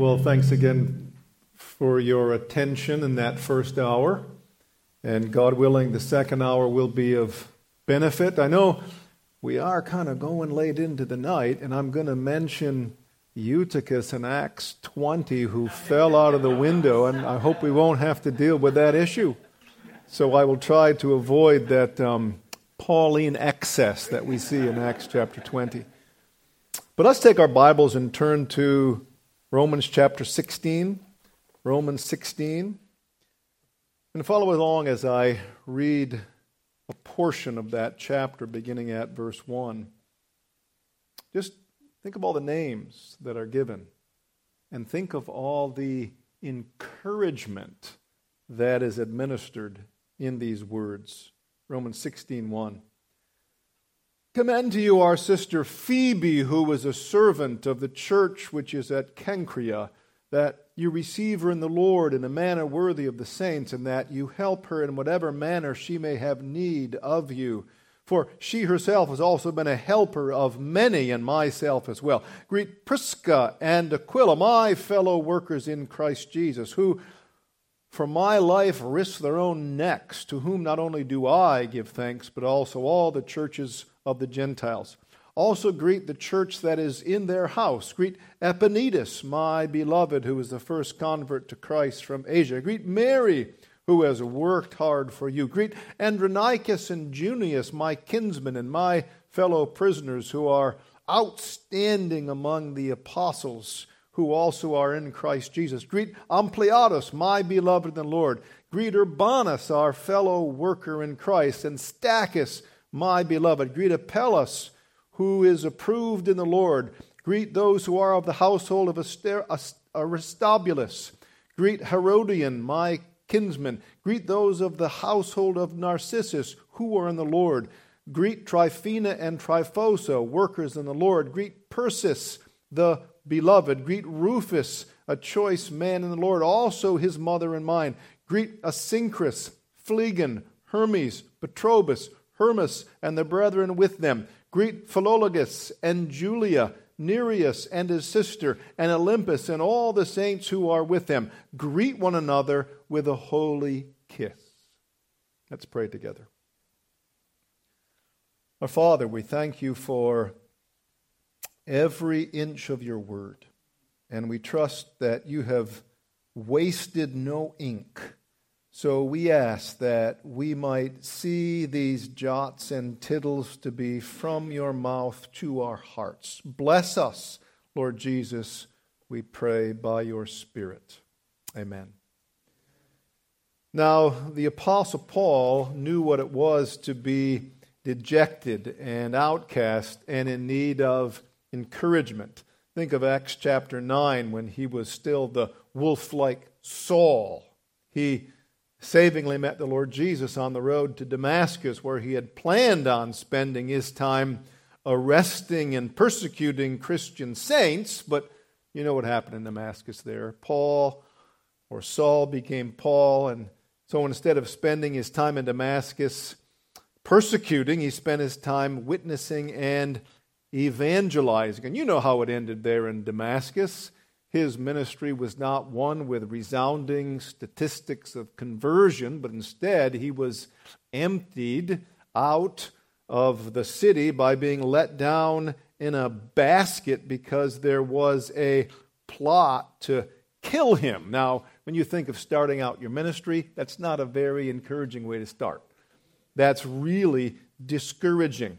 Well, thanks again for your attention in that first hour. And God willing, the second hour will be of benefit. I know we are kind of going late into the night, and I'm going to mention Eutychus in Acts 20 who fell out of the window, and I hope we won't have to deal with that issue. So I will try to avoid that um, Pauline excess that we see in Acts chapter 20. But let's take our Bibles and turn to Romans chapter 16. Romans 16. And follow along as I read a portion of that chapter beginning at verse 1. Just think of all the names that are given and think of all the encouragement that is administered in these words. Romans 16:1 Commend to you our sister Phoebe, who was a servant of the church which is at Cenchrea, that you receive her in the Lord in a manner worthy of the saints, and that you help her in whatever manner she may have need of you. For she herself has also been a helper of many, and myself as well. Greet Prisca and Aquila, my fellow workers in Christ Jesus, who for my life risk their own necks, to whom not only do I give thanks, but also all the churches of the Gentiles. Also greet the church that is in their house. Greet Epaenetus, my beloved, who is the first convert to Christ from Asia. Greet Mary, who has worked hard for you. Greet Andronicus and Junias, my kinsmen and my fellow prisoners, who are outstanding among the apostles, who also are in Christ Jesus. Greet Ampliatus, my beloved in the Lord. Greet Urbanus, our fellow worker in Christ, and Stachys, my beloved. Greet Apelles, who is approved in the Lord. Greet those who are of the household of Aristobulus. Greet Herodian, my kinsman. Greet those of the household of Narcissus, who are in the Lord. Greet Tryphena and Tryphosa, workers in the Lord. Greet Persis, the beloved. Greet Rufus, a choice man in the Lord, also his mother and mine. Greet Asyncritus, Phlegon, Hermes, Patrobas, Hermas and the brethren with them. Greet Philologus and Julia, Nereus and his sister, and Olympas and all the saints who are with them. Greet one another with a holy kiss. Let's pray together. Our Father, we thank you for every inch of your word, and we trust that you have wasted no ink so we ask that we might see these jots and tittles to be from your mouth to our hearts. Bless us, Lord Jesus, we pray by your Spirit. Amen. Now, the Apostle Paul knew what it was to be dejected and outcast and in need of encouragement. Think of Acts chapter 9 when he was still the wolf like Saul. He savingly met the Lord Jesus on the road to Damascus, where he had planned on spending his time arresting and persecuting Christian saints. But you know what happened in Damascus there. Paul or Saul became Paul, and so instead of spending his time in Damascus persecuting, he spent his time witnessing and evangelizing. And you know how it ended there in Damascus. His ministry was not one with resounding statistics of conversion, but instead he was emptied out of the city by being let down in a basket because there was a plot to kill him. Now, when you think of starting out your ministry, that's not a very encouraging way to start. That's really discouraging.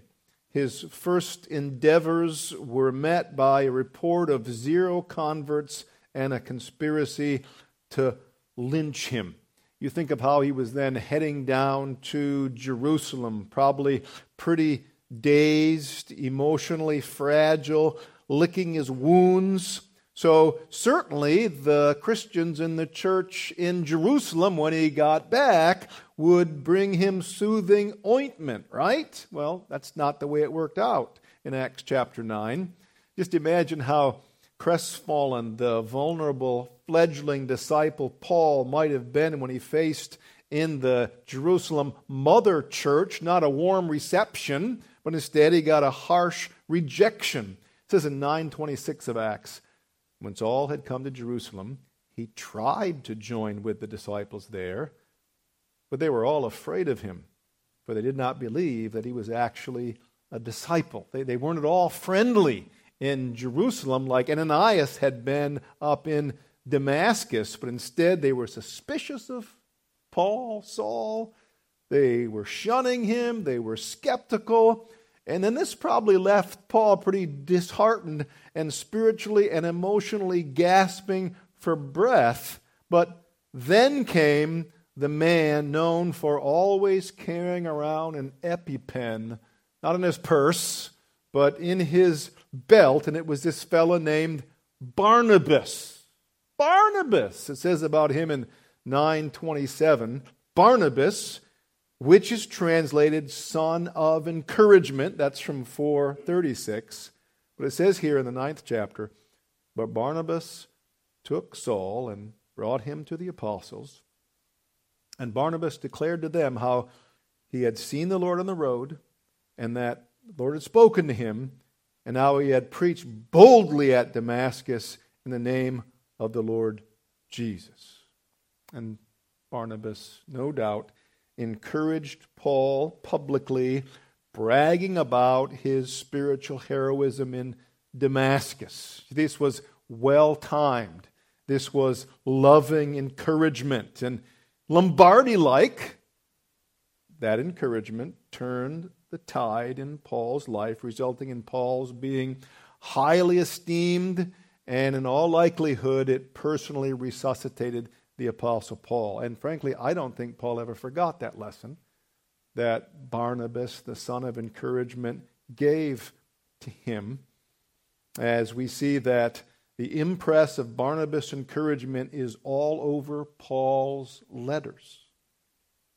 His first endeavors were met by a report of zero converts and a conspiracy to lynch him. You think of how he was then heading down to Jerusalem, probably pretty dazed, emotionally fragile, licking his wounds. So, certainly, the Christians in the church in Jerusalem, when he got back, would bring him soothing ointment, right? Well, that's not the way it worked out in Acts chapter 9. Just imagine how crestfallen the vulnerable fledgling disciple Paul might have been when he faced in the Jerusalem mother church not a warm reception, but instead he got a harsh rejection. It says in 926 of Acts, When Saul had come to Jerusalem, he tried to join with the disciples there, but they were all afraid of him, for they did not believe that he was actually a disciple. They, they weren't at all friendly in Jerusalem like Ananias had been up in Damascus, but instead they were suspicious of Paul, Saul. They were shunning him, they were skeptical. And then this probably left Paul pretty disheartened and spiritually and emotionally gasping for breath. But then came the man known for always carrying around an EpiPen, not in his purse, but in his belt, and it was this fellow named Barnabas. Barnabas, it says about him in 927. Barnabas, which is translated son of encouragement. That's from 436. But it says here in the ninth chapter, but Barnabas took Saul and brought him to the apostles. And Barnabas declared to them how he had seen the Lord on the road, and that the Lord had spoken to him, and how he had preached boldly at Damascus in the name of the Lord Jesus. And Barnabas, no doubt, encouraged Paul publicly, bragging about his spiritual heroism in Damascus. This was well timed. This was loving encouragement. And Lombardi like, that encouragement turned the tide in Paul's life, resulting in Paul's being highly esteemed, and in all likelihood, it personally resuscitated the Apostle Paul. And frankly, I don't think Paul ever forgot that lesson that Barnabas, the son of encouragement, gave to him. As we see that the impress of Barnabas' encouragement is all over Paul's letters.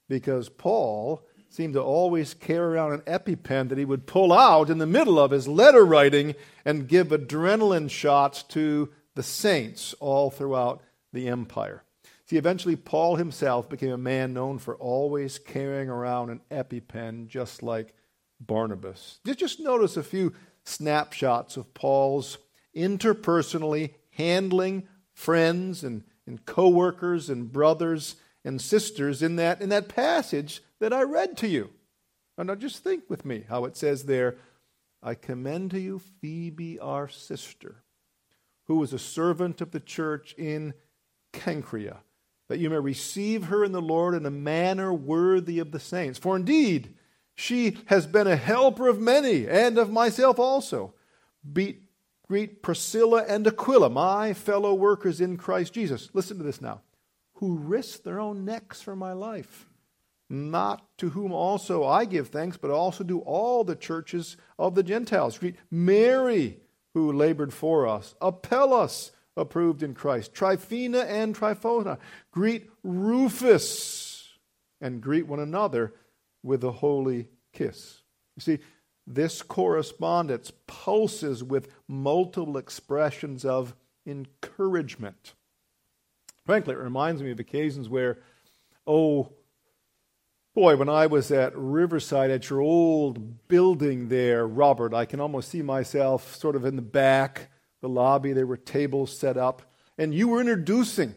Because Paul seemed to always carry around an EpiPen that he would pull out in the middle of his letter writing and give adrenaline shots to the saints all throughout the empire. See, eventually, Paul himself became a man known for always carrying around an EpiPen, just like Barnabas. Just notice a few snapshots of Paul's interpersonally handling friends and, and co workers and brothers and sisters in that, in that passage that I read to you. And now just think with me how it says there, I commend to you Phoebe, our sister, who was a servant of the church in Cenchrea, that you may receive her in the Lord in a manner worthy of the saints. For indeed, she has been a helper of many, and of myself also. Be, greet Priscilla and Aquila, my fellow workers in Christ Jesus. Listen to this now. Who risked their own necks for my life not to whom also I give thanks, but also to all the churches of the Gentiles. Greet Mary, who labored for us, Apelles, approved in Christ, Tryphena and Tryphona. Greet Rufus, and greet one another with a holy kiss. You see, this correspondence pulses with multiple expressions of encouragement. Frankly, it reminds me of occasions where, oh, Boy, when I was at Riverside at your old building there, Robert, I can almost see myself sort of in the back, the lobby. There were tables set up, and you were introducing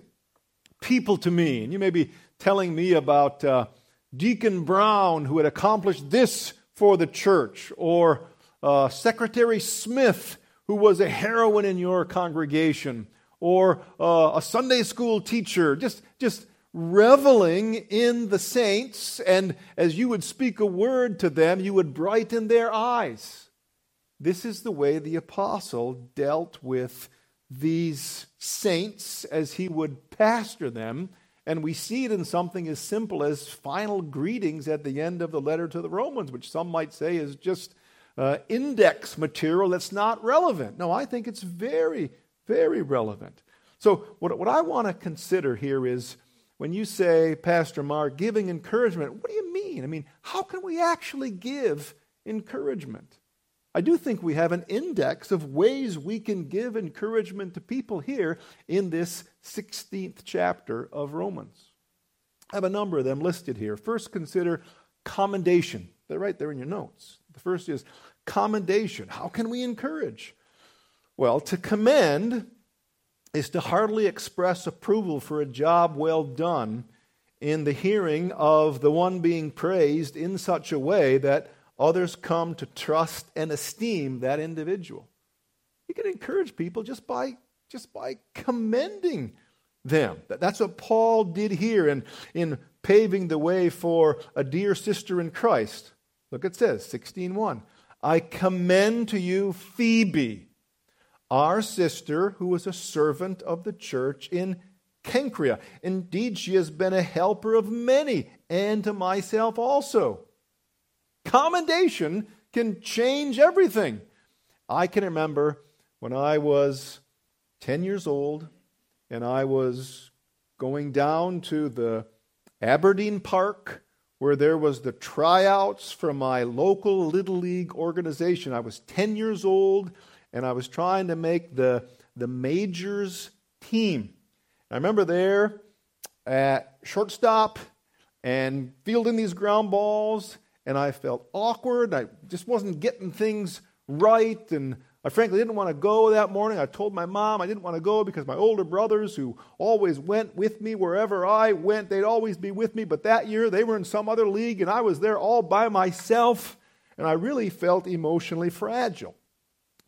people to me. And you may be telling me about uh, Deacon Brown, who had accomplished this for the church, or uh, Secretary Smith, who was a heroine in your congregation, or uh, a Sunday school teacher. Just, just reveling in the saints, and as you would speak a word to them, you would brighten their eyes. This is the way the apostle dealt with these saints as he would pastor them. And we see it in something as simple as final greetings at the end of the letter to the Romans, which some might say is just uh, index material that's not relevant. No, I think it's very, very relevant. So, what, what I want to consider here is when you say, Pastor Mark, giving encouragement, what do you mean? I mean, how can we actually give encouragement? I do think we have an index of ways we can give encouragement to people here in this 16th chapter of Romans. I have a number of them listed here. First, consider commendation. They're right there in your notes. The first is commendation. How can we encourage? Well, to commend is to heartily express approval for a job well done in the hearing of the one being praised in such a way that others come to trust and esteem that individual. You can encourage people just by just by commending them. That's what Paul did here in, in paving the way for a dear sister in Christ. Look, it says, 16.1, I commend to you Phoebe, our sister, who is a servant of the church in Cenchrea. Indeed, she has been a helper of many, and to myself also. Commendation can change everything. I can remember when I was 10 years old and I was going down to the Aberdeen Park where there was the tryouts for my local little league organization. I was 10 years old and I was trying to make the, the majors team. I remember there at shortstop and fielding these ground balls, and I felt awkward. I just wasn't getting things right, and I frankly didn't want to go that morning. I told my mom I didn't want to go because my older brothers, who always went with me wherever I went, they'd always be with me. But that year they were in some other league and I was there all by myself. And I really felt emotionally fragile.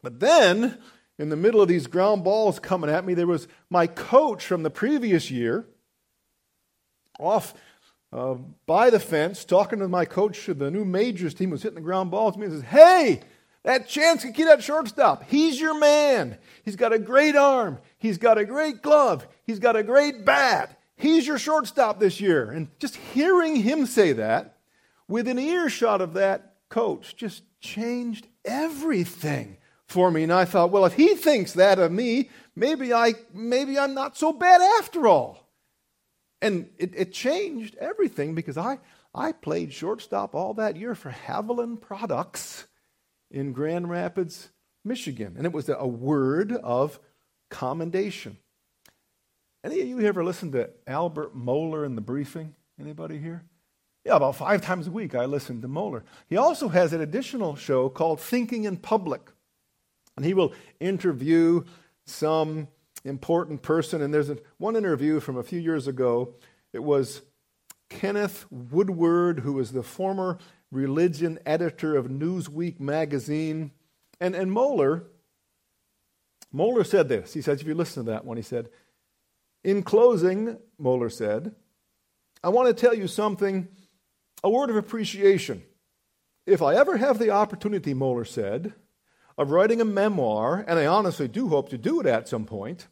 But then, in the middle of these ground balls coming at me, there was my coach from the previous year off uh, by the fence talking to my coach the new majors team was hitting the ground balls to me and says, Hey, that chance kid that shortstop, he's your man. He's got a great arm. He's got a great glove. He's got a great bat. He's your shortstop this year. And just hearing him say that, within earshot of that coach, just changed everything for me. And I thought, well, if he thinks that of me, maybe I maybe I'm not so bad after all. And it, it changed everything because I I played shortstop all that year for Haviland Products in Grand Rapids, Michigan. And it was a word of commendation. Any of you ever listened to Albert Mohler in the briefing? Anybody here? Yeah, about five times a week I listen to Mohler. He also has an additional show called Thinking in Public. And he will interview some important person. And there's a, one interview from a few years ago. It was Kenneth Woodward, who was the former religion editor of Newsweek magazine. And, and Moeller, Mohler said this. He says, if you listen to that one, he said, In closing, Mohler said, I want to tell you something, a word of appreciation. If I ever have the opportunity, Mohler said, of writing a memoir, and I honestly do hope to do it at some point,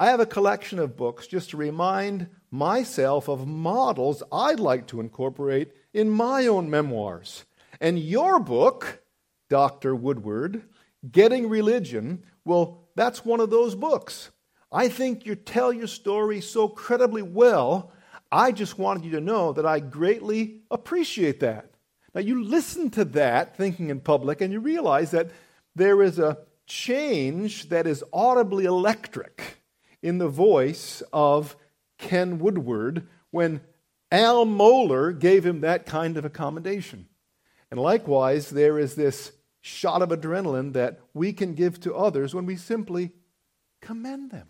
I have a collection of books just to remind myself of models I'd like to incorporate in my own memoirs. And your book, Dr. Woodward, Getting Religion, well, that's one of those books. I think you tell your story so credibly well. I just wanted you to know that I greatly appreciate that. Now, you listen to that thinking in public and you realize that there is a change that is audibly electric in the voice of Ken Woodward when Al Mohler gave him that kind of accommodation. And likewise, there is this shot of adrenaline that we can give to others when we simply commend them.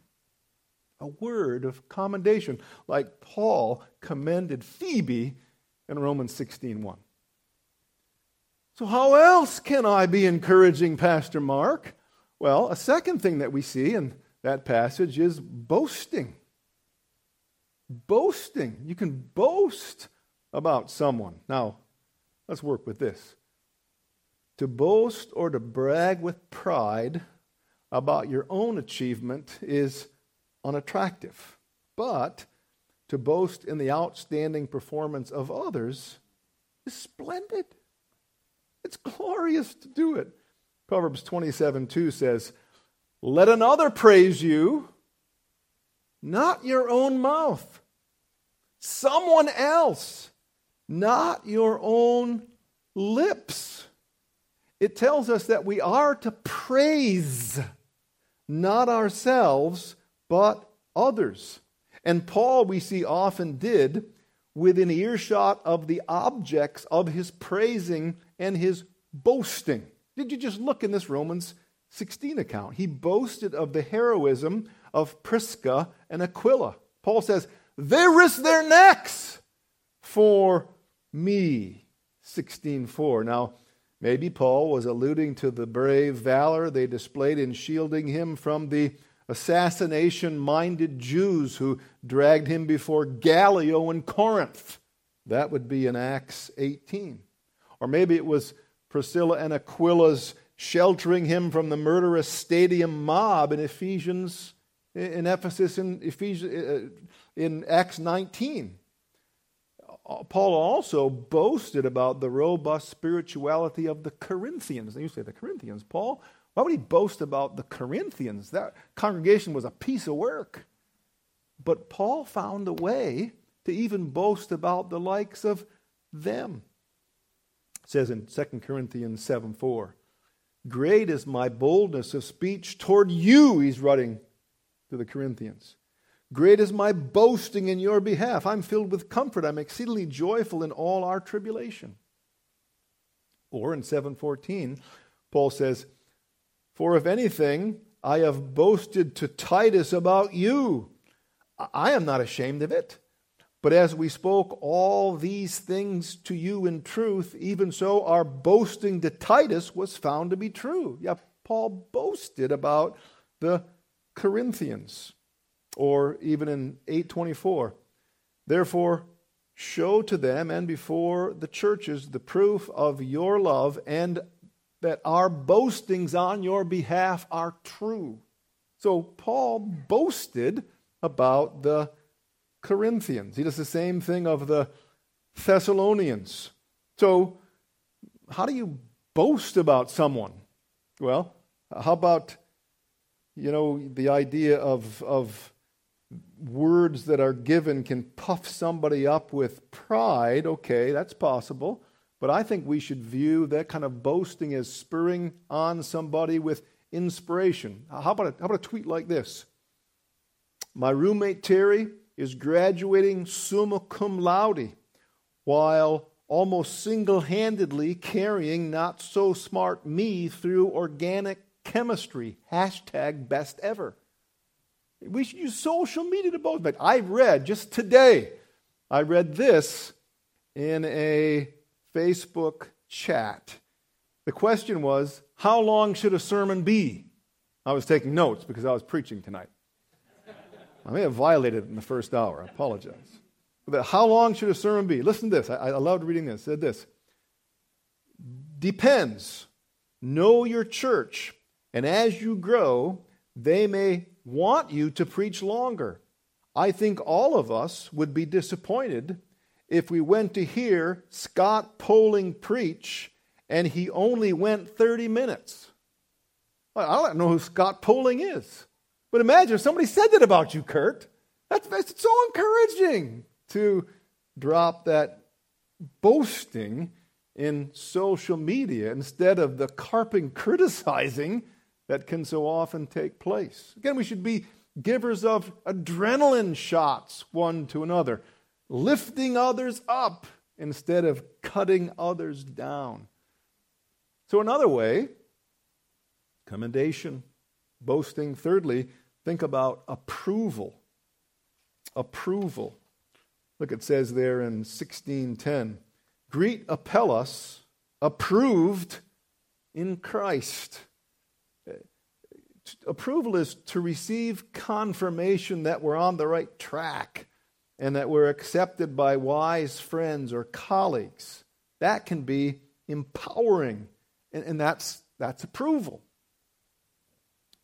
A word of commendation, like Paul commended Phoebe in Romans 16:1. So how else can I be encouraging Pastor Mark? Well, a second thing that we see in that passage is boasting boasting. You can boast about someone. Now, let's work with this. To boast or to brag with pride about your own achievement is unattractive. But to boast in the outstanding performance of others is splendid. It's glorious to do it. Proverbs 27 2 says, Let another praise you not your own mouth. Someone else, not your own lips. It tells us that we are to praise not ourselves, but others. And Paul, we see, often did within earshot of the objects of his praising and his boasting. Did you just look in this Romans 16 account? He boasted of the heroism of Prisca and Aquila. Paul says, they risked their necks for me. 16:4. Now, maybe Paul was alluding to the brave valor they displayed in shielding him from the assassination minded Jews who dragged him before Gallio in Corinth. That would be in Acts 18. Or maybe it was Priscilla and Aquila's sheltering him from the murderous stadium mob in Ephesians in Ephesus in Ephesians uh, in Acts 19. Uh, Paul also boasted about the robust spirituality of the Corinthians. You say, the Corinthians, Paul? Why would he boast about the Corinthians? That congregation was a piece of work. But Paul found a way to even boast about the likes of them. Says in 2 Corinthians 7 4, Great is my boldness of speech toward you, he's writing to the Corinthians. Great is my boasting in your behalf. I'm filled with comfort. I'm exceedingly joyful in all our tribulation. Or in 714, Paul says, For if anything, I have boasted to Titus about you. I am not ashamed of it. But as we spoke all these things to you in truth, even so our boasting to Titus was found to be true. Yeah, Paul boasted about the Corinthians or even in 824 therefore show to them and before the churches the proof of your love and that our boastings on your behalf are true so paul boasted about the corinthians he does the same thing of the thessalonians so how do you boast about someone well how about you know the idea of of words that are given can puff somebody up with pride, okay, that's possible. But I think we should view that kind of boasting as spurring on somebody with inspiration. How about a, how about a tweet like this? My roommate Terry is graduating summa cum laude while almost single handedly carrying not so smart me through organic chemistry. Hashtag best ever. We should use social media to both. But I read just today, I read this in a Facebook chat. The question was, How long should a sermon be? I was taking notes because I was preaching tonight. I may have violated it in the first hour. I apologize. But how long should a sermon be? Listen to this. I, I loved reading this. It said this Depends. Know your church, and as you grow, they may want you to preach longer. I think all of us would be disappointed if we went to hear Scott Poling preach and he only went 30 minutes. I don't know who Scott Poling is. But imagine if somebody said that about you, Kurt. That's, that's so encouraging to drop that boasting in social media instead of the carping criticizing that can so often take place. Again, we should be givers of adrenaline shots one to another, lifting others up instead of cutting others down. So, another way, commendation, boasting. Thirdly, think about approval. Approval. Look, it says there in 1610 Greet Apelles, approved in Christ eh, approval is to receive confirmation that we're on the right track and that we're accepted by wise friends or colleagues. That can be empowering, and, and that's, that's approval.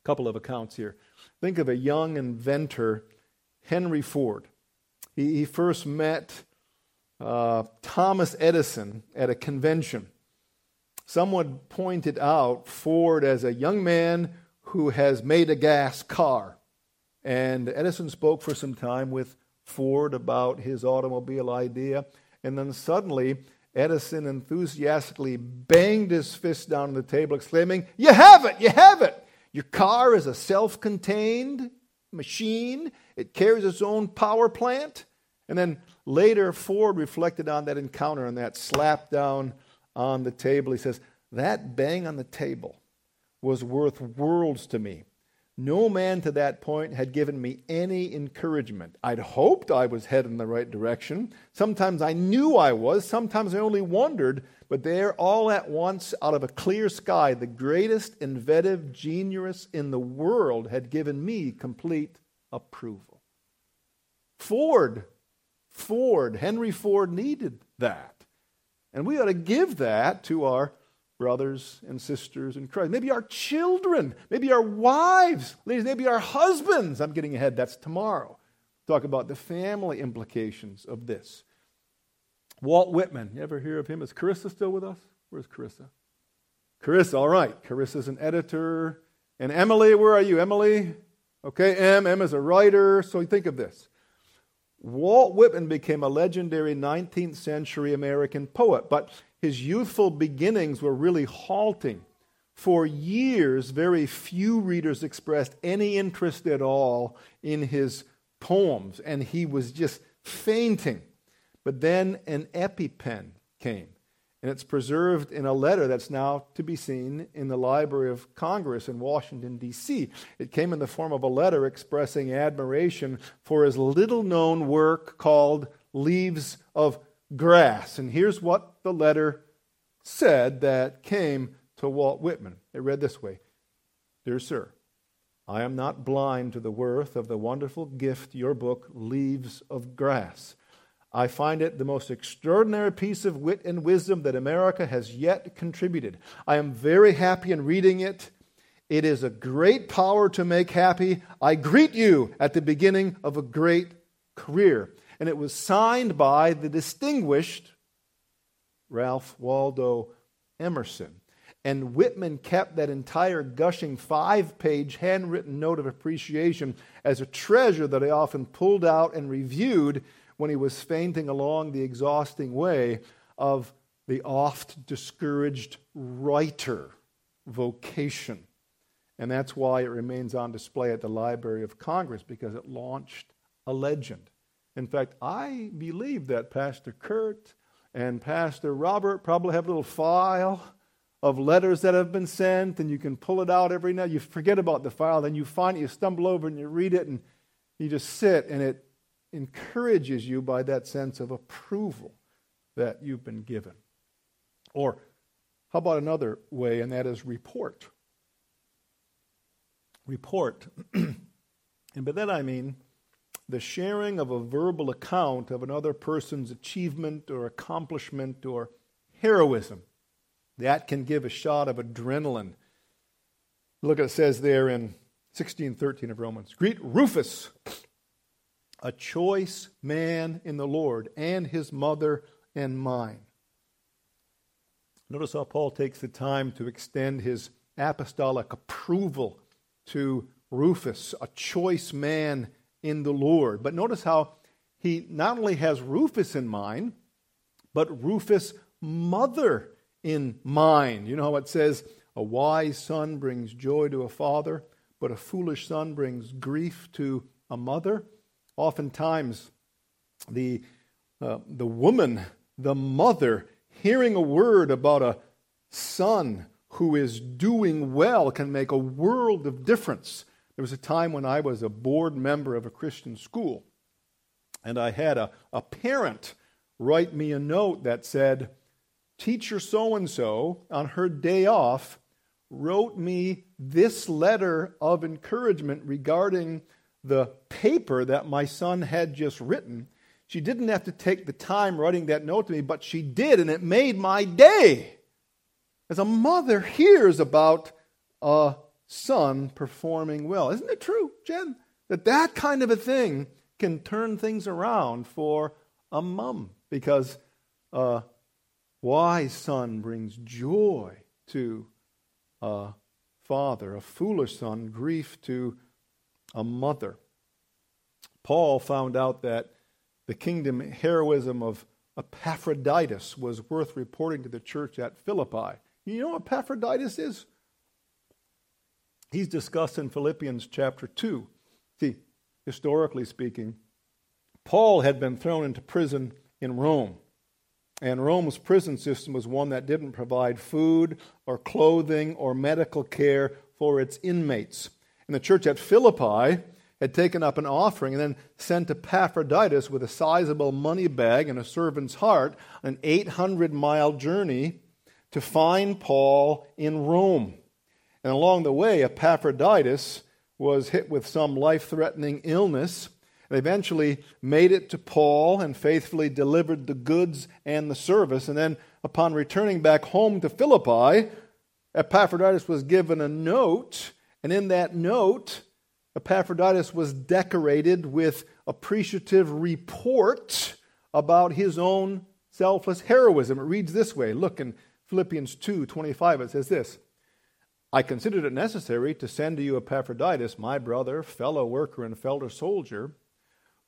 A couple of accounts here. Think of a young inventor, Henry Ford. He, he first met uh, Thomas Edison at a convention. Someone pointed out Ford as a young man who has made a gas car. And Edison spoke for some time with Ford about his automobile idea. And then suddenly, Edison enthusiastically banged his fist down on the table, exclaiming, You have it! You have it! Your car is a self contained machine, it carries its own power plant. And then later, Ford reflected on that encounter and that slap down on the table. He says, That bang on the table was worth worlds to me. No man to that point had given me any encouragement. I'd hoped I was heading in the right direction. Sometimes I knew I was, sometimes I only wondered, but there, all at once, out of a clear sky, the greatest inventive genius in the world had given me complete approval. Ford, Ford, Henry Ford needed that. And we ought to give that to our brothers and sisters in Christ. Maybe our children, maybe our wives, ladies, maybe our husbands. I'm getting ahead, that's tomorrow. Talk about the family implications of this. Walt Whitman, you ever hear of him? Is Carissa still with us? Where's Carissa? Carissa, all right. Carissa's an editor. And Emily, where are you? Emily? Okay, M. M is a writer. So think of this. Walt Whitman became a legendary 19th century American poet, but his youthful beginnings were really halting. For years, very few readers expressed any interest at all in his poems, and he was just fainting. But then an EpiPen came, and it's preserved in a letter that's now to be seen in the Library of Congress in Washington, D.C. It came in the form of a letter expressing admiration for his little known work called Leaves of grass. And here's what the letter said that came to Walt Whitman. It read this way Dear Sir, I am not blind to the worth of the wonderful gift your book, Leaves of Grass. I find it the most extraordinary piece of wit and wisdom that America has yet contributed. I am very happy in reading it. It is a great power to make happy. I greet you at the beginning of a great career and it was signed by the distinguished Ralph Waldo Emerson. And Whitman kept that entire gushing five page handwritten note of appreciation as a treasure that he often pulled out and reviewed when he was fainting along the exhausting way of the oft discouraged writer vocation. And that's why it remains on display at the Library of Congress because it launched a legend. In fact, I believe that Pastor Kurt and Pastor Robert probably have a little file of letters that have been sent, and you can pull it out every night. You forget about the file, then you find it, you stumble over and you read it, and you just sit, and it encourages you by that sense of approval that you've been given. Or how about another way, and that is report? Report. and by that I mean, the sharing of a verbal account of another person's achievement or accomplishment or heroism. That can give a shot of adrenaline. Look, at it says there in 1613 of Romans Greet Rufus, a choice man in the Lord, and his mother and mine. Notice how Paul takes the time to extend his apostolic approval to Rufus, a choice man in the Lord. But notice how he not only has Rufus in mind, but Rufus' mother in mind. You know how it says, a wise son brings joy to a father, but a foolish son brings grief to a mother. Oftentimes, the, uh, the woman, the mother, hearing a word about a son who is doing well can make a world of difference there was a time when I was a board member of a Christian school, and I had a, a parent write me a note that said, Teacher so and so, on her day off, wrote me this letter of encouragement regarding the paper that my son had just written. She didn't have to take the time writing that note to me, but she did, and it made my day. As a mother hears about a son performing well. Isn't it true, Jen? That that kind of a thing can turn things around for a mom because a wise son brings joy to a father, a foolish son, grief to a mother. Paul found out that the kingdom heroism of Epaphroditus was worth reporting to the church at Philippi. You know what Epaphroditus is? He's discussed in Philippians chapter 2. See, historically speaking, Paul had been thrown into prison in Rome. And Rome's prison system was one that didn't provide food or clothing or medical care for its inmates. And the church at Philippi had taken up an offering and then sent Epaphroditus with a sizable money bag and a servant's heart an 800 mile journey to find Paul in Rome. And along the way, Epaphroditus was hit with some life threatening illness and eventually made it to Paul and faithfully delivered the goods and the service. And then, upon returning back home to Philippi, Epaphroditus was given a note, and in that note, Epaphroditus was decorated with appreciative report about his own selfless heroism. It reads this way. Look in Philippians 2 25, it says this I considered it necessary to send to you Epaphroditus, my brother, fellow worker, and fellow soldier,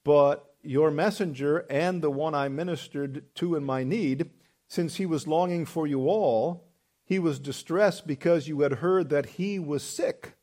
but your messenger and the one I ministered to in my need, since he was longing for you all, he was distressed because you had heard that he was sick.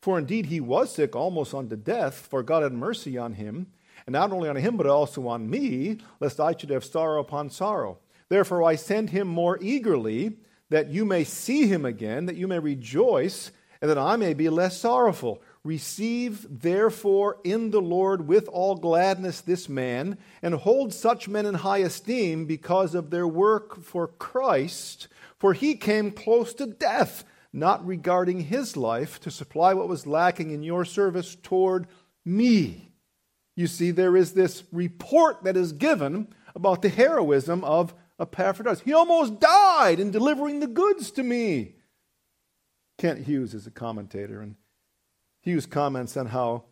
For indeed he was sick almost unto death, for God had mercy on him, and not only on him, but also on me, lest I should have sorrow upon sorrow. Therefore I send him more eagerly, that you may see him again, that you may rejoice, and that I may be less sorrowful. Receive therefore in the Lord with all gladness this man, and hold such men in high esteem because of their work for Christ, for he came close to death not regarding his life to supply what was lacking in your service toward me. You see, there is this report that is given about the heroism of Epaphroditus. He almost died in delivering the goods to me. Kent Hughes is a commentator, and Hughes comments on how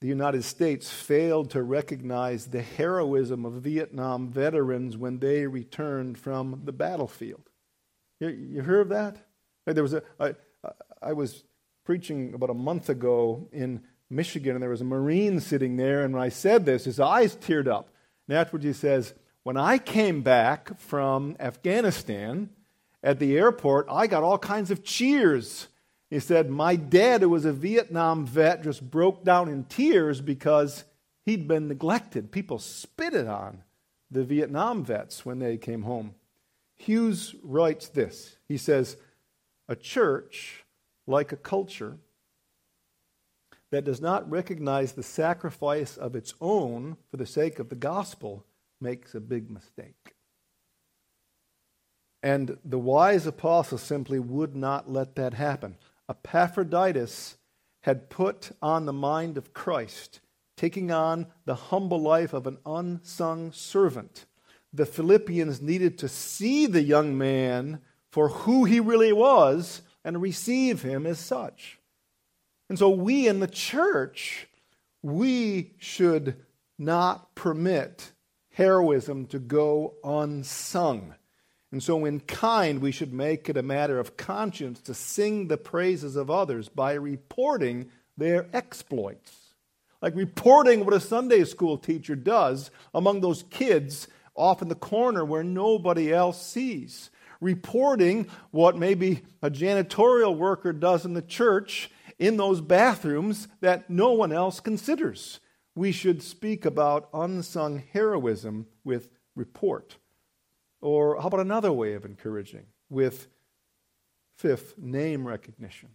the United States failed to recognize the heroism of Vietnam veterans when they returned from the battlefield. You, you hear of that? There was a, I, I was preaching about a month ago in Michigan, and there was a Marine sitting there, and when I said this, his eyes teared up. And afterwards he says, When I came back from Afghanistan at the airport, I got all kinds of cheers. He said, My dad, who was a Vietnam vet, just broke down in tears because he'd been neglected. People spitted on the Vietnam vets when they came home. Hughes writes this. He says, a church, like a culture, that does not recognize the sacrifice of its own for the sake of the gospel makes a big mistake. And the wise apostle simply would not let that happen. Epaphroditus had put on the mind of Christ, taking on the humble life of an unsung servant. The Philippians needed to see the young man for who he really was and receive him as such. And so we in the church, we should not permit heroism to go unsung. And so, in kind, we should make it a matter of conscience to sing the praises of others by reporting their exploits. Like reporting what a Sunday school teacher does among those kids off in the corner where nobody else sees reporting what maybe a janitorial worker does in the church in those bathrooms that no one else considers. We should speak about unsung heroism with report. Or how about another way of encouraging? With fifth, name recognition.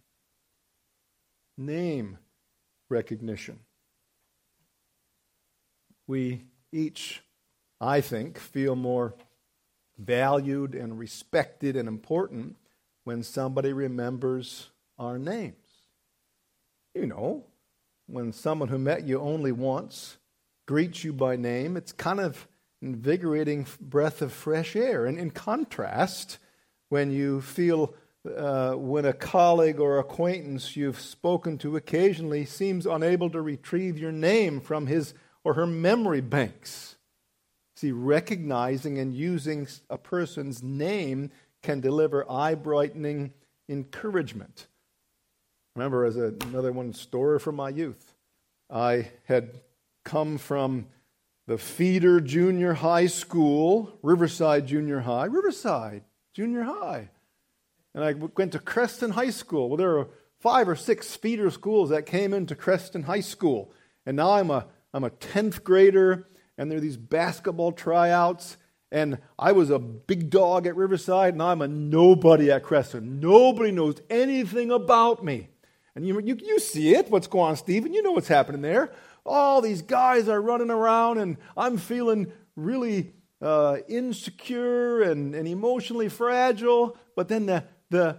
Name recognition. We each, I think, feel more valued and respected and important when somebody remembers our names. You know, when someone who met you only once greets you by name, it's kind of invigorating breath of fresh air. And in contrast, when you feel uh, when a colleague or acquaintance you've spoken to occasionally seems unable to retrieve your name from his or her memory banks. See, recognizing and using a person's name can deliver eye brightening encouragement. Remember, as a, another one story from my youth, I had come from the feeder junior high school, Riverside Junior High, Riverside Junior High. And I went to Creston High School. Well, there were five or six feeder schools that came into Creston High School. And now I'm a, I'm a 10th grader and there are these basketball tryouts. And I was a big dog at Riverside, and I'm a nobody at Creston. Nobody knows anything about me. And you, you, you see it, what's going on, Stephen. You know what's happening there. All these guys are running around, and I'm feeling really uh, insecure and, and emotionally fragile. But then the, the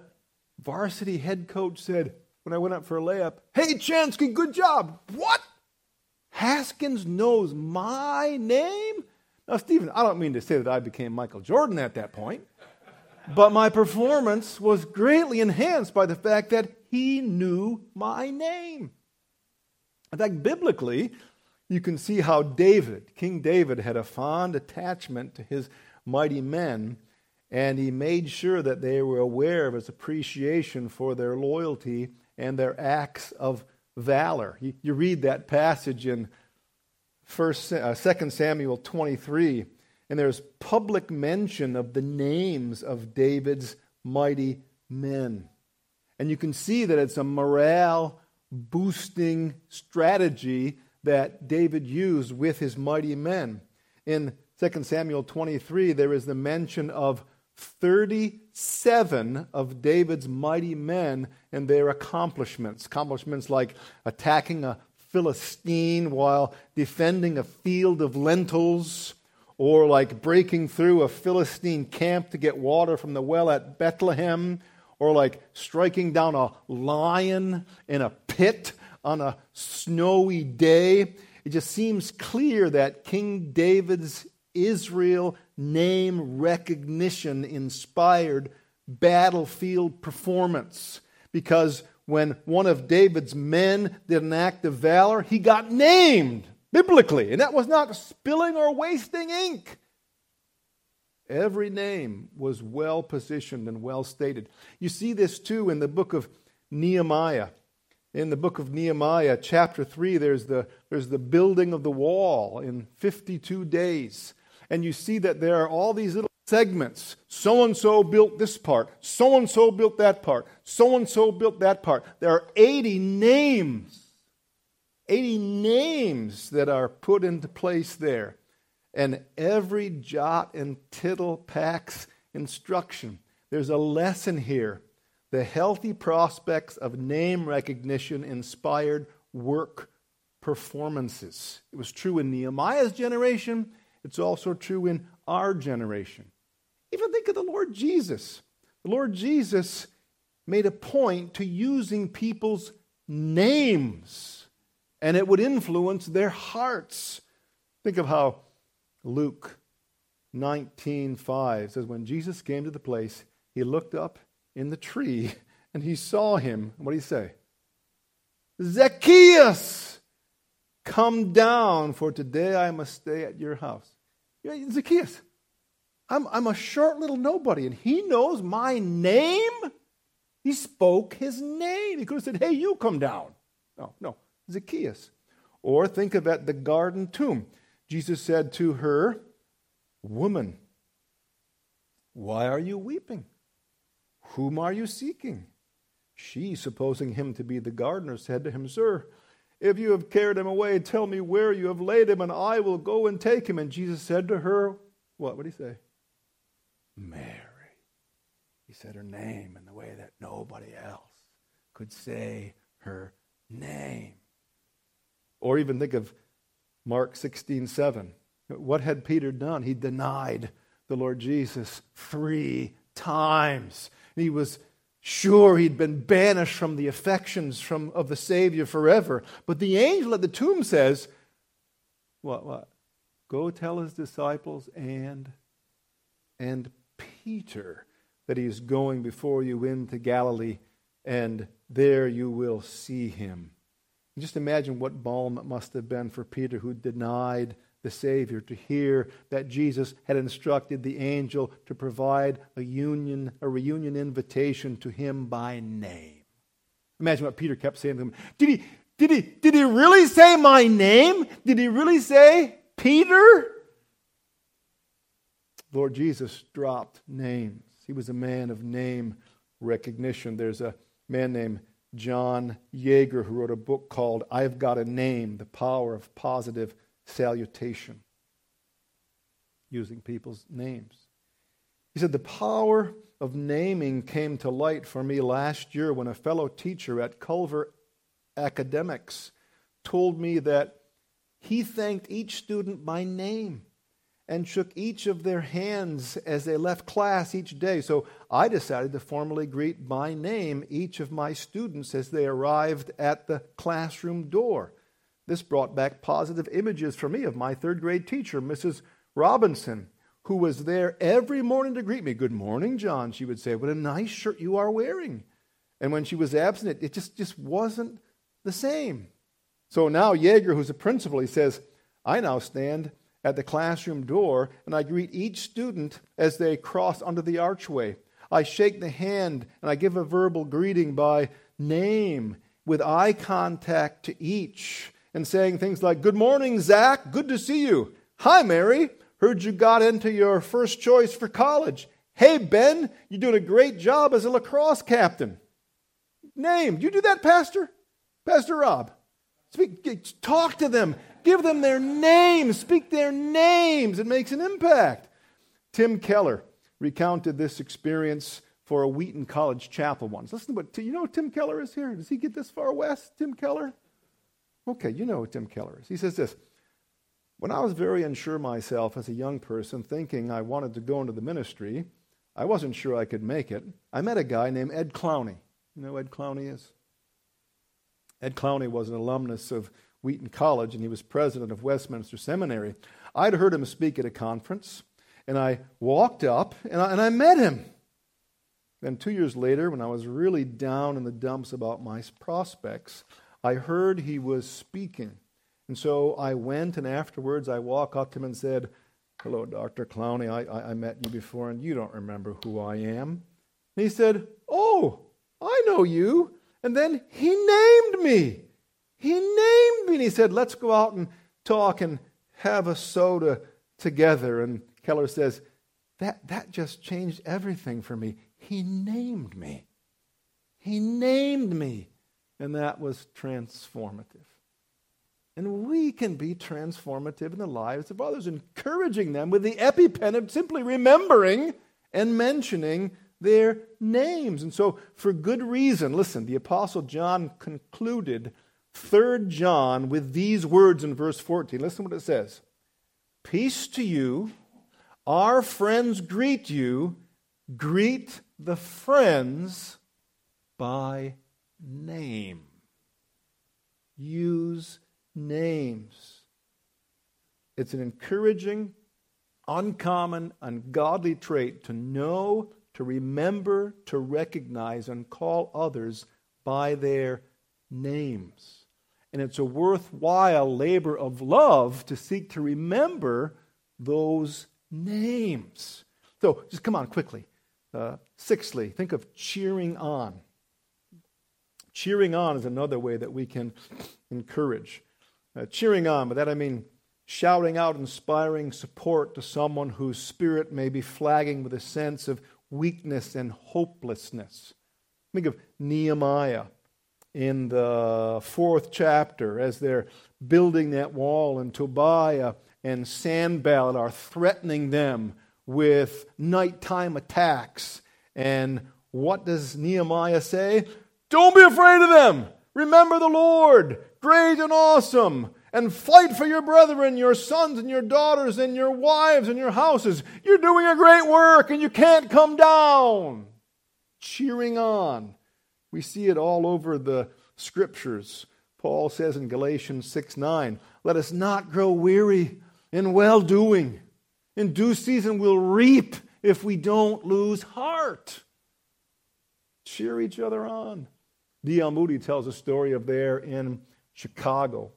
varsity head coach said, when I went up for a layup, Hey, Chanski, good job. What? Haskins knows my name? Now, Stephen, I don't mean to say that I became Michael Jordan at that point, but my performance was greatly enhanced by the fact that he knew my name. In fact, biblically, you can see how David, King David, had a fond attachment to his mighty men, and he made sure that they were aware of his appreciation for their loyalty and their acts of valor. You, you read that passage in First, uh, 2 Samuel 23, and there's public mention of the names of David's mighty men. And you can see that it's a morale boosting strategy that David used with his mighty men. In 2 Samuel 23, there is the mention of 37 of David's mighty men and their accomplishments. Accomplishments like attacking a Philistine while defending a field of lentils, or like breaking through a Philistine camp to get water from the well at Bethlehem, or like striking down a lion in a pit on a snowy day. It just seems clear that King David's Israel name recognition inspired battlefield performance because when one of David's men did an act of valor, he got named biblically. And that was not spilling or wasting ink. Every name was well positioned and well stated. You see this too in the book of Nehemiah. In the book of Nehemiah, chapter 3, there's the, there's the building of the wall in 52 days. And you see that there are all these little segments. So and so built this part, so and so built that part, so and so built that part. There are 80 names, 80 names that are put into place there. And every jot and tittle packs instruction. There's a lesson here. The healthy prospects of name recognition inspired work performances. It was true in Nehemiah's generation, it's also true in our generation. Even think of the Lord Jesus. The Lord Jesus made a point to using people's names, and it would influence their hearts. Think of how Luke 19:5 says when Jesus came to the place, he looked up in the tree and he saw him. What do you say? Zacchaeus, come down, for today I must stay at your house. Zacchaeus, I'm, I'm a short little nobody, and he knows my name. He spoke his name. He could have said, Hey, you come down. No, no, Zacchaeus. Or think of at the garden tomb. Jesus said to her, Woman, why are you weeping? Whom are you seeking? She, supposing him to be the gardener, said to him, Sir, if you have carried him away, tell me where you have laid him, and I will go and take him. And Jesus said to her, What? Did he say? Mary. He said her name in the way that nobody else could say her name. Or even think of Mark 16 7. What had Peter done? He denied the Lord Jesus three times. He was sure he'd been banished from the affections from, of the Savior forever. But the angel at the tomb says, What, what? Go tell his disciples and, and Peter that he is going before you into Galilee, and there you will see him. Just imagine what balm it must have been for Peter, who denied the Savior, to hear that Jesus had instructed the angel to provide a union, a reunion invitation to him by name. Imagine what Peter kept saying to him. Did he, did he, did he really say my name? Did he really say Peter? Lord Jesus dropped names. He was a man of name recognition. There's a man named John Yeager who wrote a book called I've Got a Name The Power of Positive Salutation, using people's names. He said, The power of naming came to light for me last year when a fellow teacher at Culver Academies told me that he thanked each student by name and shook each of their hands as they left class each day. So I decided to formally greet by name each of my students as they arrived at the classroom door. This brought back positive images for me of my third grade teacher, Mrs. Robinson, who was there every morning to greet me. Good morning, John, she would say. What a nice shirt you are wearing. And when she was absent, it just, just wasn't the same. So now Yeager, who's a principal, he says, I now stand at the classroom door and I greet each student as they cross under the archway. I shake the hand and I give a verbal greeting by name with eye contact to each and saying things like, Good morning, Zach. Good to see you. Hi, Mary. Heard you got into your first choice for college. Hey, Ben, you're doing a great job as a lacrosse captain. Name. You do that, Pastor? Pastor Rob. Speak, talk to them. Give them their names. Speak their names. It makes an impact. Tim Keller recounted this experience for a Wheaton College chapel once. Listen to what, you know Tim Keller is here? Does he get this far west, Tim Keller? Okay, you know who Tim Keller is. He says this when I was very unsure myself as a young person, thinking I wanted to go into the ministry, I wasn't sure I could make it. I met a guy named Ed Clowney. You know Ed Clowney is? Ed Clowney was an alumnus of Wheaton College, and he was president of Westminster Seminary. I'd heard him speak at a conference, and I walked up and I, and I met him. Then, two years later, when I was really down in the dumps about my prospects, I heard he was speaking and so I went, and afterwards I walked up to him and said, Hello, Dr. Clowney. I, I, I met you before, and you don't remember who I am. And he said, Oh, I know you. And then he named me. He named me. And he said, Let's go out and talk and have a soda together. And Keller says, that, that just changed everything for me. He named me. He named me. And that was transformative. And we can be transformative in the lives of others, encouraging them with the epipen of simply remembering and mentioning their names. And so, for good reason, listen, the Apostle John concluded 3 John with these words in verse 14. Listen what it says Peace to you. Our friends greet you. Greet the friends by name. Use names. It's an encouraging, uncommon, ungodly trait to know, to remember, to recognize, and call others by their names. And it's a worthwhile labor of love to seek to remember those names. So just come on quickly. Uh, sixthly, think of cheering on. Cheering on is another way that we can encourage uh, cheering on. By that I mean shouting out inspiring support to someone whose spirit may be flagging with a sense of weakness and hopelessness. Think of Nehemiah in the fourth chapter as they're building that wall, and Tobiah and Sanballat are threatening them with nighttime attacks. And what does Nehemiah say? Don't be afraid of them. Remember the Lord, great and awesome, and fight for your brethren, your sons and your daughters, and your wives and your houses. You're doing a great work and you can't come down. Cheering on. We see it all over the scriptures. Paul says in Galatians 6 9, let us not grow weary in well doing. In due season, we'll reap if we don't lose heart. Cheer each other on. D.L. Moody tells a story of there in Chicago.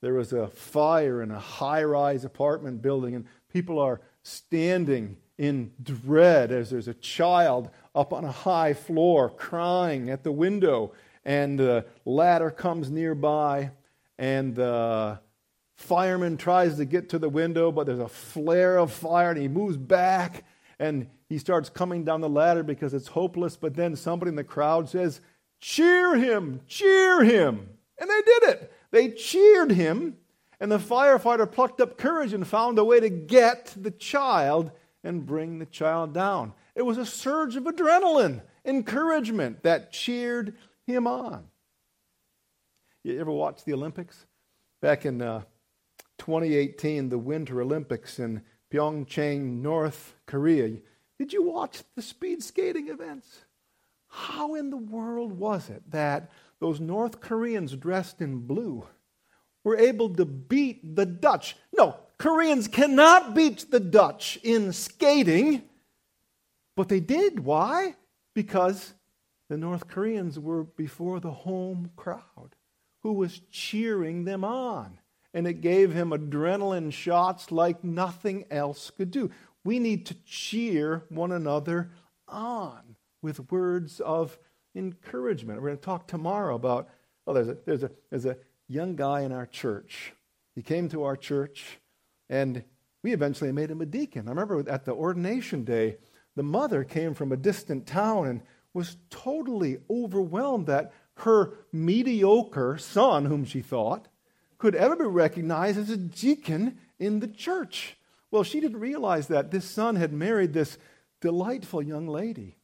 There was a fire in a high rise apartment building, and people are standing in dread as there's a child up on a high floor crying at the window. And the ladder comes nearby, and the fireman tries to get to the window, but there's a flare of fire, and he moves back and he starts coming down the ladder because it's hopeless. But then somebody in the crowd says, Cheer him! Cheer him! And they did it. They cheered him, and the firefighter plucked up courage and found a way to get the child and bring the child down. It was a surge of adrenaline, encouragement that cheered him on. You ever watch the Olympics? Back in uh, 2018, the Winter Olympics in Pyeongchang, North Korea. Did you watch the speed skating events? How in the world was it that those North Koreans dressed in blue were able to beat the Dutch? No, Koreans cannot beat the Dutch in skating, but they did. Why? Because the North Koreans were before the home crowd who was cheering them on. And it gave him adrenaline shots like nothing else could do. We need to cheer one another on with words of encouragement. We're going to talk tomorrow about, oh, there's a, there's a, there's a young guy in our church. He came to our church, and we eventually made him a deacon. I remember at the ordination day, the mother came from a distant town and was totally overwhelmed that her mediocre son, whom she thought, could ever be recognized as a deacon in the church. Well, she didn't realize that this son had married this delightful young lady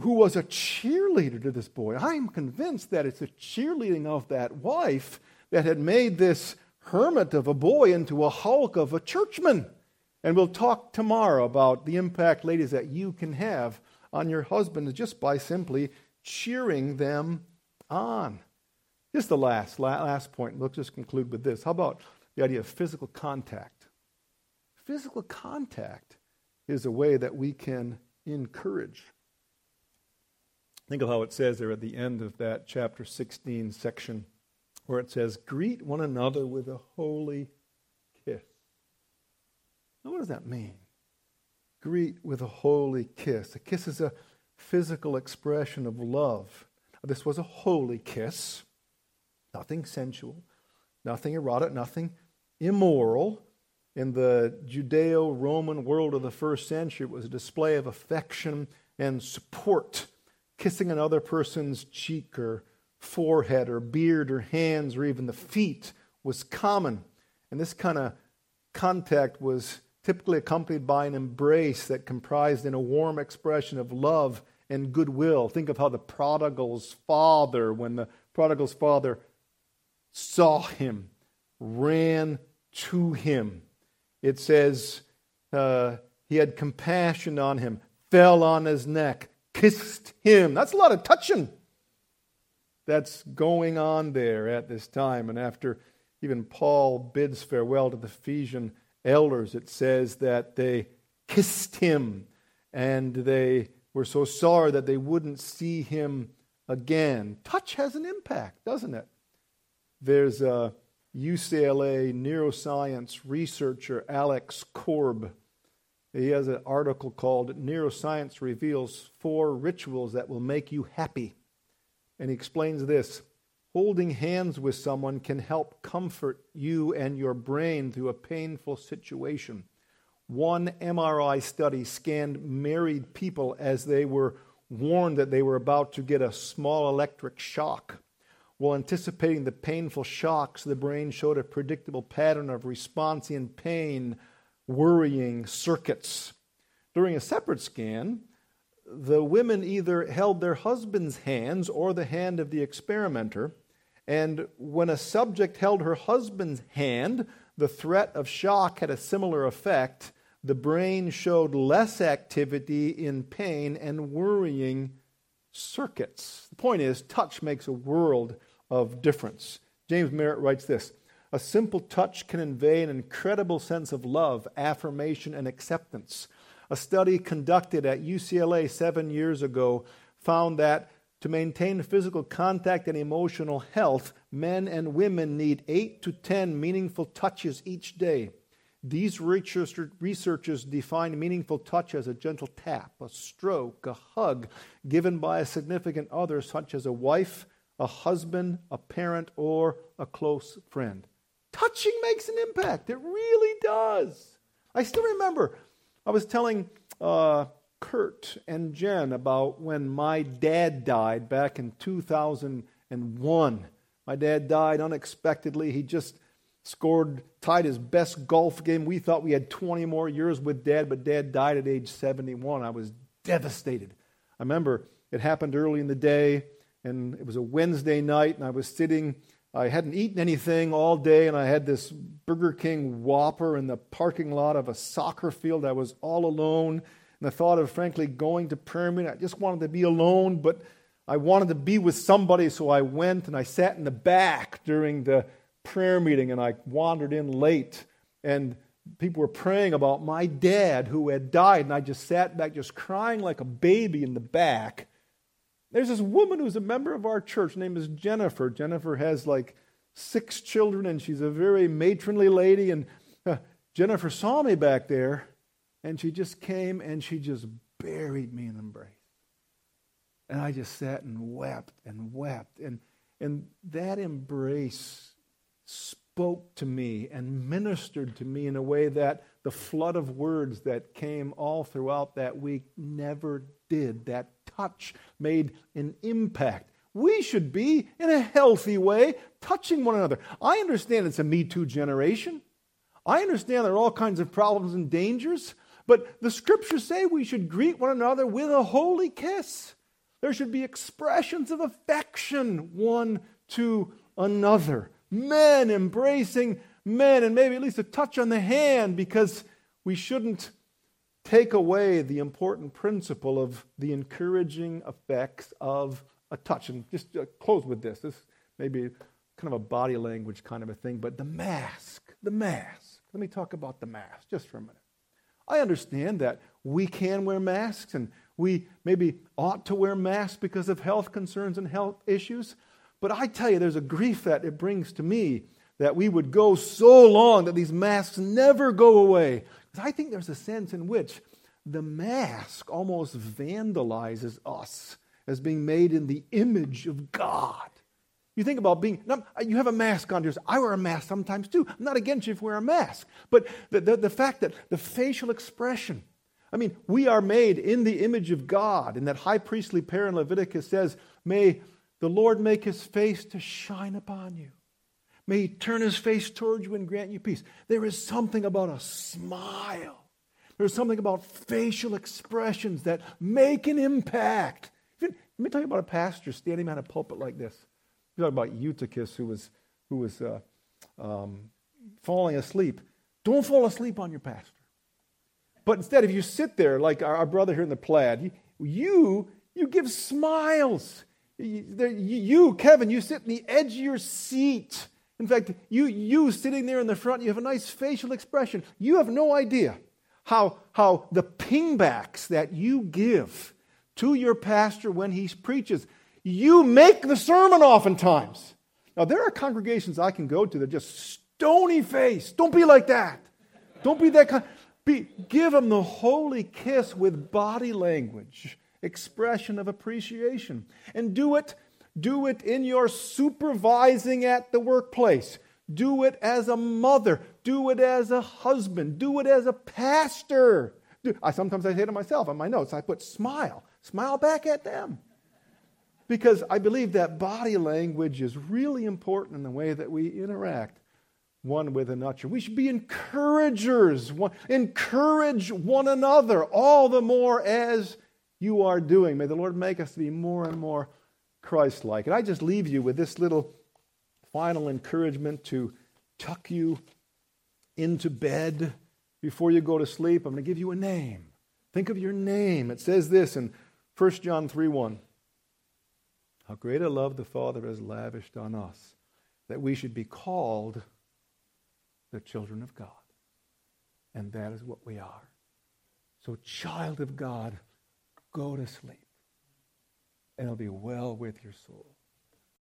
who was a cheerleader to this boy. I'm convinced that it's the cheerleading of that wife that had made this hermit of a boy into a hulk of a churchman. And we'll talk tomorrow about the impact, ladies, that you can have on your husband just by simply cheering them on. Just the last, last point. Let's just conclude with this. How about the idea of physical contact? Physical contact is a way that we can encourage. Think of how it says there at the end of that chapter 16 section, where it says, Greet one another with a holy. Now, what does that mean? Greet with a holy kiss. A kiss is a physical expression of love. This was a holy kiss, nothing sensual, nothing erotic, nothing immoral. In the Judeo Roman world of the first century, it was a display of affection and support. Kissing another person's cheek or forehead or beard or hands or even the feet was common. And this kind of contact was typically accompanied by an embrace that comprised in a warm expression of love and goodwill. Think of how the prodigal's father, when the prodigal's father saw him, ran to him. It says uh, he had compassion on him, fell on his neck, kissed him. That's a lot of touching that's going on there at this time. And after even Paul bids farewell to the Ephesian elders, it says that they kissed him and they were so sorry that they wouldn't see him again. Touch has an impact, doesn't it? There's a UCLA neuroscience researcher, Alex Korb. He has an article called Neuroscience Reveals Four Rituals That Will Make You Happy. And he explains this Holding hands with someone can help comfort you and your brain through a painful situation. One MRI study scanned married people as they were warned that they were about to get a small electric shock. While anticipating the painful shocks, the brain showed a predictable pattern of response in pain, worrying circuits. During a separate scan, the women either held their husband's hands or the hand of the experimenter, and when a subject held her husband's hand, the threat of shock had a similar effect the brain showed less activity in pain and worrying circuits. The point is, touch makes a world of difference. James Merritt writes this A simple touch can convey an incredible sense of love, affirmation, and acceptance. A study conducted at UCLA seven years ago found that to maintain physical contact and emotional health, men and women need eight to ten meaningful touches each day. These researchers define meaningful touch as a gentle tap, a stroke, a hug given by a significant other, such as a wife, a husband, a parent, or a close friend. Touching makes an impact. It really does. I still remember I was telling uh, Kurt and Jen about when my dad died back in 2001. My dad died unexpectedly. He just scored, tied his best golf game. We thought we had 20 more years with dad, but dad died at age 71. I was devastated. I remember it happened early in the day, and it was a Wednesday night, and I was sitting. I hadn't eaten anything all day, and I had this Burger King Whopper in the parking lot of a soccer field. I was all alone, and the thought of, frankly, going to prayer meeting, I just wanted to be alone, but I wanted to be with somebody, so I went and I sat in the back during the prayer meeting and I wandered in late and people were praying about my dad who had died and I just sat back just crying like a baby in the back. There's this woman who's a member of our church. Her name is Jennifer. Jennifer has like six children and she's a very matronly lady. And uh, Jennifer saw me back there and she just came and she just buried me in embrace. And I just sat and wept and wept. And, and that embrace spoke to me and ministered to me in a way that the flood of words that came all throughout that week never did. That touch made an impact. We should be, in a healthy way, touching one another. I understand it's a Me Too generation. I understand there are all kinds of problems and dangers, but the scriptures say we should greet one another with a holy kiss. There should be expressions of affection one to another men embracing men, and maybe at least a touch on the hand, because we shouldn't take away the important principle of the encouraging effects of a touch. And just uh, close with this. This may be kind of a body language kind of a thing, but the mask, the mask. Let me talk about the mask just for a minute. I understand that we can wear masks and we maybe ought to wear masks because of health concerns and health issues. But I tell you, there's a grief that it brings to me that we would go so long that these masks never go away. Because I think there's a sense in which the mask almost vandalizes us as being made in the image of God. You think about being, you have a mask on yours. I wear a mask sometimes too. I'm not against you if you wear a mask. But the, the, the fact that the facial expression, I mean, we are made in the image of God. And that high priestly prayer in Leviticus says, May the Lord make his face to shine upon you. May he turn his face towards you and grant you peace. There is something about a smile. There's something about facial expressions that make an impact. Let me tell you about a pastor standing behind a pulpit like this. You talk about Eutychus, who was, who was uh, um, falling asleep. Don't fall asleep on your pastor. But instead, if you sit there like our, our brother here in the plaid, you, you give smiles. You, Kevin, you sit in the edge of your seat. In fact, you, you sitting there in the front, you have a nice facial expression. You have no idea how, how the pingbacks that you give to your pastor when he preaches, you make the sermon oftentimes. Now, there are congregations I can go to that just stony faced. Don't be like that. Don't be that kind. Be, give them the holy kiss with body language expression of appreciation. And do it, do it in your supervising at the workplace. Do it as a mother. Do it as a husband. Do it as a pastor. Do, I sometimes I say to myself on my notes, I put smile. Smile back at them. Because I believe that body language is really important in the way that we interact one with another. We should be encouragers, encourage one another, all the more as you are doing. May the Lord make us to be more and more Christ like. And I just leave you with this little final encouragement to tuck you into bed before you go to sleep. I'm going to give you a name. Think of your name. It says this in 1 John 3 1. How great a love the Father has lavished on us, that we should be called the children of God. And that is what we are. So, child of God, Go to sleep, and it'll be well with your soul.